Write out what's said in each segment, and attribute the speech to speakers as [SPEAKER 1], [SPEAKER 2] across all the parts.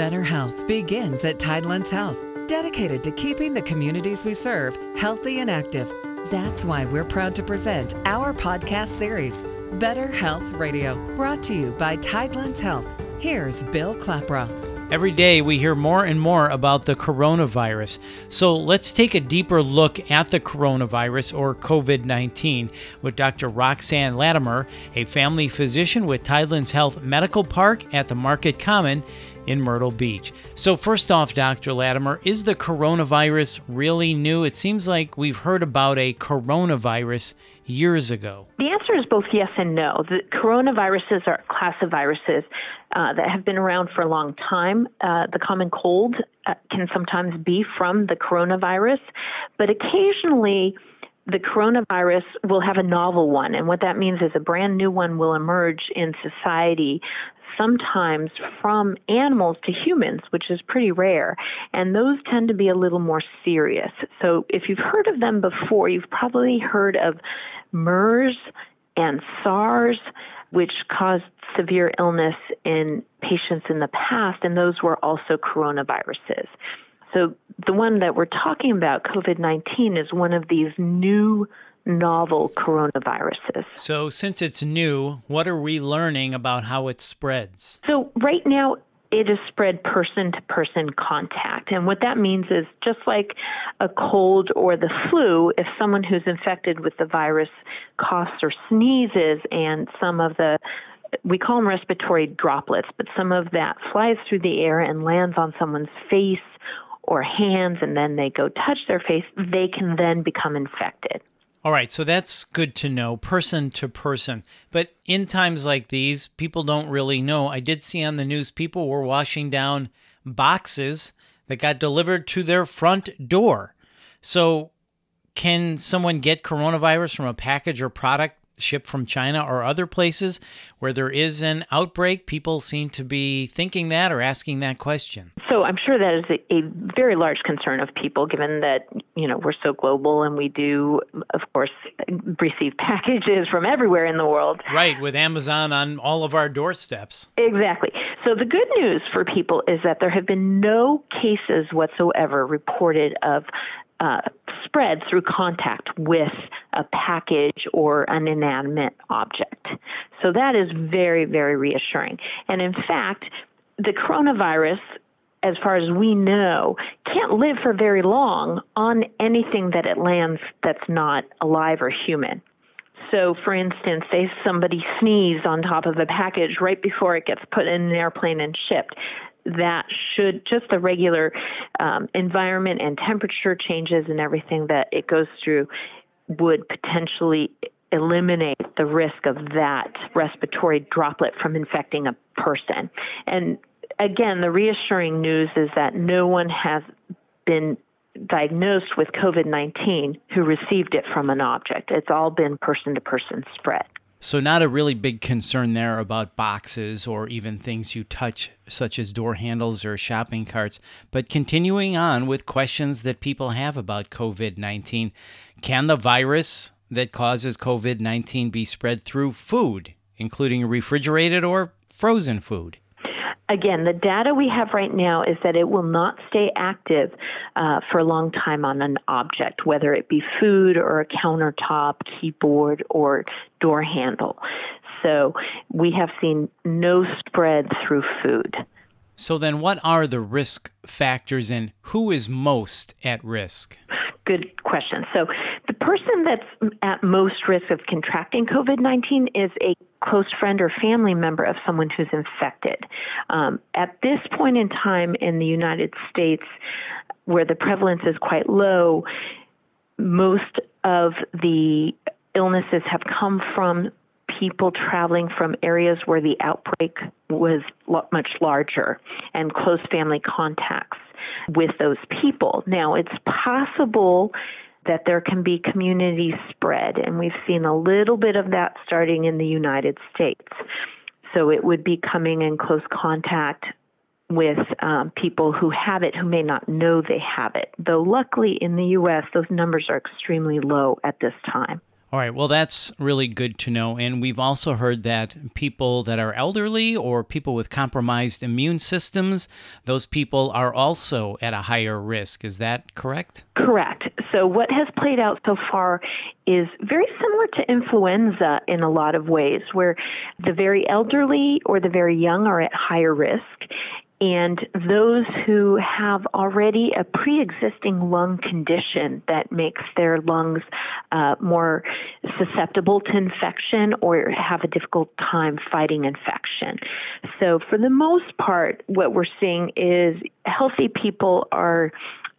[SPEAKER 1] Better health begins at Tidelands Health, dedicated to keeping the communities we serve healthy and active. That's why we're proud to present our podcast series, Better Health Radio, brought to you by Tidelands Health. Here's Bill Klaproth.
[SPEAKER 2] Every day we hear more and more about the coronavirus. So let's take a deeper look at the coronavirus or COVID 19 with Dr. Roxanne Latimer, a family physician with Tidelands Health Medical Park at the Market Common in Myrtle Beach. So, first off, Dr. Latimer, is the coronavirus really new? It seems like we've heard about a coronavirus years ago.
[SPEAKER 3] The answer is both yes and no. The coronaviruses are a class of viruses uh, that have been around for a long time. Uh, the common cold uh, can sometimes be from the coronavirus, but occasionally, the coronavirus will have a novel one. And what that means is a brand new one will emerge in society sometimes from animals to humans, which is pretty rare. And those tend to be a little more serious. So if you've heard of them before, you've probably heard of MERS and SARS, which caused severe illness in patients in the past, and those were also coronaviruses. So the one that we're talking about, COVID 19, is one of these new novel coronaviruses.
[SPEAKER 2] So, since it's new, what are we learning about how it spreads?
[SPEAKER 3] So, right now, it is spread person to person contact. And what that means is just like a cold or the flu, if someone who's infected with the virus coughs or sneezes and some of the we call them respiratory droplets, but some of that flies through the air and lands on someone's face or hands and then they go touch their face, they can then become infected.
[SPEAKER 2] All right, so that's good to know, person to person. But in times like these, people don't really know. I did see on the news people were washing down boxes that got delivered to their front door. So, can someone get coronavirus from a package or product shipped from China or other places where there is an outbreak? People seem to be thinking that or asking that question.
[SPEAKER 3] So I'm sure that is a, a, very large concern of people, given that you know we're so global and we do, of course, receive packages from everywhere in the world.
[SPEAKER 2] Right, with Amazon on all of our doorsteps.
[SPEAKER 3] Exactly. So the good news for people is that there have been no cases whatsoever reported of uh, spread through contact with a package or an inanimate object. So that is very, very reassuring. And in fact, the coronavirus, as far as we know, can't live for very long on anything that it lands that's not alive or human. So, for instance, say somebody sneezed on top of a package right before it gets put in an airplane and shipped that should just the regular um, environment and temperature changes and everything that it goes through would potentially eliminate the risk of that respiratory droplet from infecting a person. And again, the reassuring news is that no one has been diagnosed with COVID 19 who received it from an object. It's all been person to person spread.
[SPEAKER 2] So, not a really big concern there about boxes or even things you touch, such as door handles or shopping carts. But continuing on with questions that people have about COVID 19 can the virus that causes COVID 19 be spread through food, including refrigerated or frozen food?
[SPEAKER 3] Again, the data we have right now is that it will not stay active uh, for a long time on an object, whether it be food or a countertop, keyboard, or door handle. So we have seen no spread through food.
[SPEAKER 2] So then, what are the risk factors and who is most at risk?
[SPEAKER 3] Good question. So, the person that's at most risk of contracting COVID 19 is a close friend or family member of someone who's infected. Um, at this point in time in the United States, where the prevalence is quite low, most of the illnesses have come from people traveling from areas where the outbreak was much larger and close family contacts with those people. Now, it's possible that there can be community spread, and we've seen a little bit of that starting in the United States. So it would be coming in close contact with um, people who have it who may not know they have it. Though luckily in the U.S., those numbers are extremely low at this time.
[SPEAKER 2] All right, well, that's really good to know. And we've also heard that people that are elderly or people with compromised immune systems, those people are also at a higher risk. Is that correct?
[SPEAKER 3] Correct. So, what has played out so far is very similar to influenza in a lot of ways, where the very elderly or the very young are at higher risk. And those who have already a pre existing lung condition that makes their lungs uh, more susceptible to infection or have a difficult time fighting infection. So, for the most part, what we're seeing is healthy people are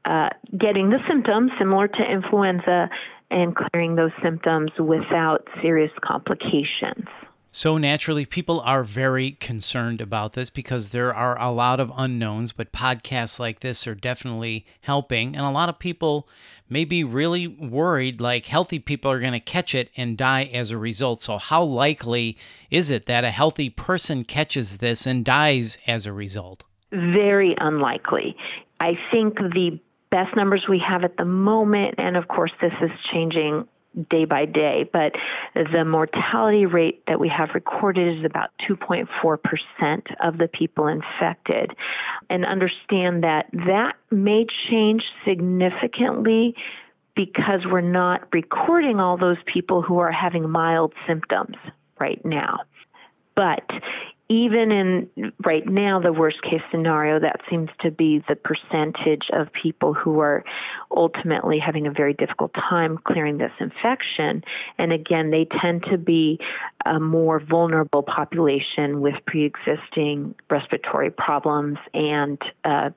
[SPEAKER 3] uh, getting the symptoms similar to influenza and clearing those symptoms without serious complications.
[SPEAKER 2] So naturally, people are very concerned about this because there are a lot of unknowns, but podcasts like this are definitely helping. And a lot of people may be really worried like healthy people are going to catch it and die as a result. So, how likely is it that a healthy person catches this and dies as a result?
[SPEAKER 3] Very unlikely. I think the best numbers we have at the moment, and of course, this is changing day by day, but the mortality rate that we have recorded is about 2.4% of the people infected. And understand that that may change significantly because we're not recording all those people who are having mild symptoms right now. But even in right now, the worst case scenario, that seems to be the percentage of people who are ultimately having a very difficult time clearing this infection. And again, they tend to be a more vulnerable population with pre existing respiratory problems and uh,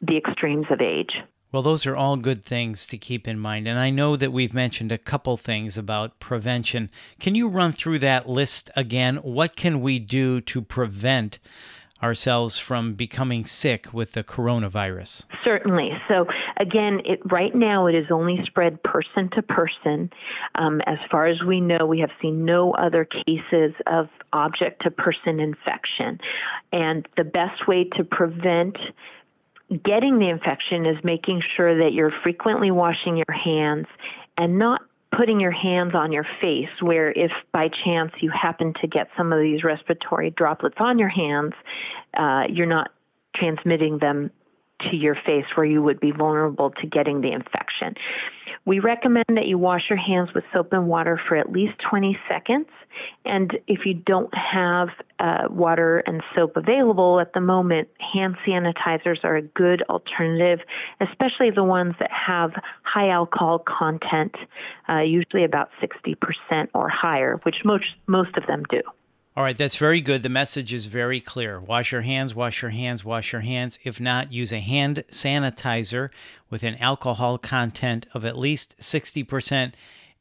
[SPEAKER 3] the extremes of age.
[SPEAKER 2] Well, those are all good things to keep in mind. And I know that we've mentioned a couple things about prevention. Can you run through that list again? What can we do to prevent ourselves from becoming sick with the coronavirus?
[SPEAKER 3] Certainly. So, again, it, right now it is only spread person to person. Um, as far as we know, we have seen no other cases of object to person infection. And the best way to prevent getting the infection is making sure that you're frequently washing your hands and not putting your hands on your face, where if by chance you happen to get some of these respiratory droplets on your hands, uh, you're not transmitting them to your face where you would be vulnerable to getting the infection. We recommend that you wash your hands with soap and water for at least 20 seconds. And if you don't have uh, water and soap available at the moment, hand sanitizers are a good alternative, especially the ones that have high alcohol content, uh, usually about 60% or higher, which most, most of them do.
[SPEAKER 2] All right, that's very good. The message is very clear. Wash your hands, wash your hands, wash your hands. If not, use a hand sanitizer with an alcohol content of at least 60%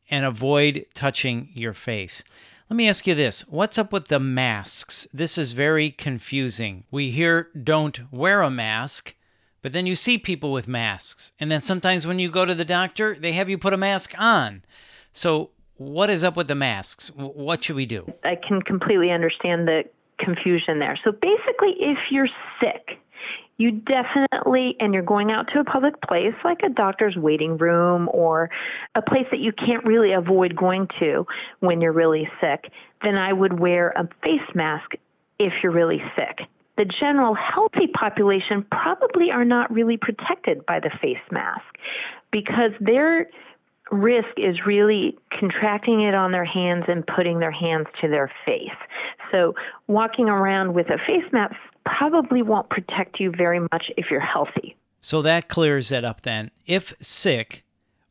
[SPEAKER 2] and avoid touching your face. Let me ask you this what's up with the masks? This is very confusing. We hear don't wear a mask, but then you see people with masks. And then sometimes when you go to the doctor, they have you put a mask on. So, what is up with the masks? What should we do?
[SPEAKER 3] I can completely understand the confusion there. So basically, if you're sick, you definitely, and you're going out to a public place like a doctor's waiting room or a place that you can't really avoid going to when you're really sick, then I would wear a face mask if you're really sick. The general healthy population probably are not really protected by the face mask because they're risk is really contracting it on their hands and putting their hands to their face. So, walking around with a face mask probably won't protect you very much if you're healthy.
[SPEAKER 2] So, that clears it up then. If sick,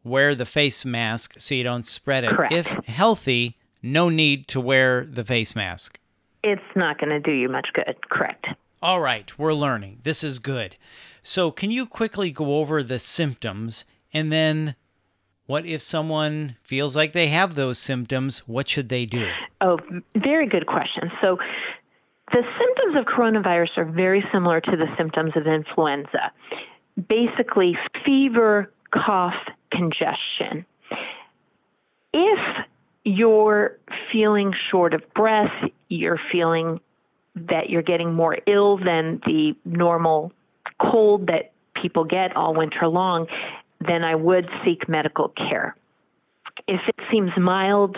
[SPEAKER 2] wear the face mask so you don't spread it.
[SPEAKER 3] Correct.
[SPEAKER 2] If healthy, no need to wear the face mask.
[SPEAKER 3] It's not going to do you much good. Correct.
[SPEAKER 2] All right, we're learning. This is good. So, can you quickly go over the symptoms and then what if someone feels like they have those symptoms? What should they do?
[SPEAKER 3] Oh, very good question. So, the symptoms of coronavirus are very similar to the symptoms of influenza. Basically, fever, cough, congestion. If you're feeling short of breath, you're feeling that you're getting more ill than the normal cold that people get all winter long, then I would seek medical care. If it seems mild,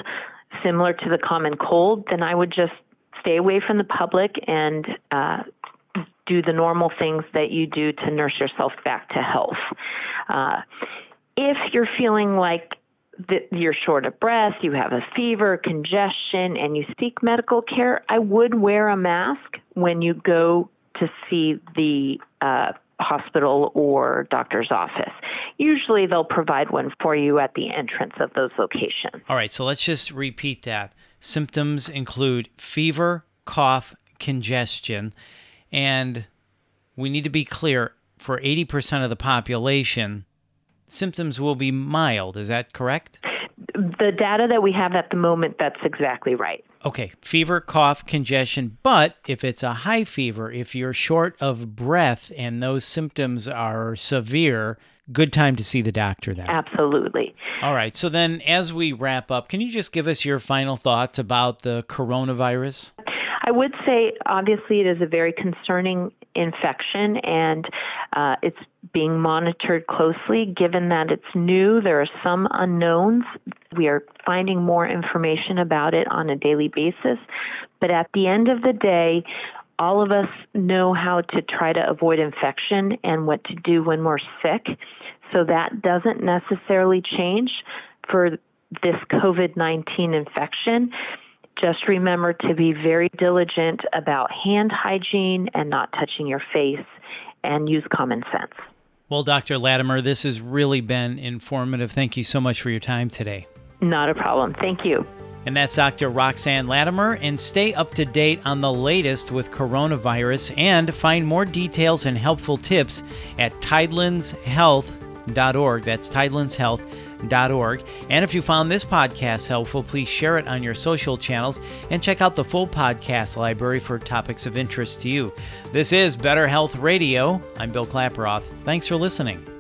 [SPEAKER 3] similar to the common cold, then I would just stay away from the public and uh, do the normal things that you do to nurse yourself back to health. Uh, if you're feeling like that you're short of breath, you have a fever, congestion, and you seek medical care, I would wear a mask when you go to see the uh, hospital or doctor's office. Usually they'll provide one for you at the entrance of those locations.
[SPEAKER 2] All right, so let's just repeat that. Symptoms include fever, cough, congestion, and we need to be clear for 80% of the population, symptoms will be mild. Is that correct?
[SPEAKER 3] The data that we have at the moment, that's exactly right.
[SPEAKER 2] Okay, fever, cough, congestion. But if it's a high fever, if you're short of breath and those symptoms are severe, good time to see the doctor then.
[SPEAKER 3] Absolutely.
[SPEAKER 2] All right. So then, as we wrap up, can you just give us your final thoughts about the coronavirus?
[SPEAKER 3] I would say, obviously, it is a very concerning infection and uh, it's being monitored closely. Given that it's new, there are some unknowns. We are finding more information about it on a daily basis. But at the end of the day, all of us know how to try to avoid infection and what to do when we're sick. So that doesn't necessarily change for this COVID 19 infection. Just remember to be very diligent about hand hygiene and not touching your face and use common sense.
[SPEAKER 2] Well, Dr. Latimer, this has really been informative. Thank you so much for your time today.
[SPEAKER 3] Not a problem. Thank you.
[SPEAKER 2] And that's Dr. Roxanne Latimer. And stay up to date on the latest with coronavirus and find more details and helpful tips at tidelandshealth.org. That's tidelandshealth.org org. And if you found this podcast helpful, please share it on your social channels and check out the full podcast library for topics of interest to you. This is Better Health Radio. I'm Bill Klaproth. Thanks for listening.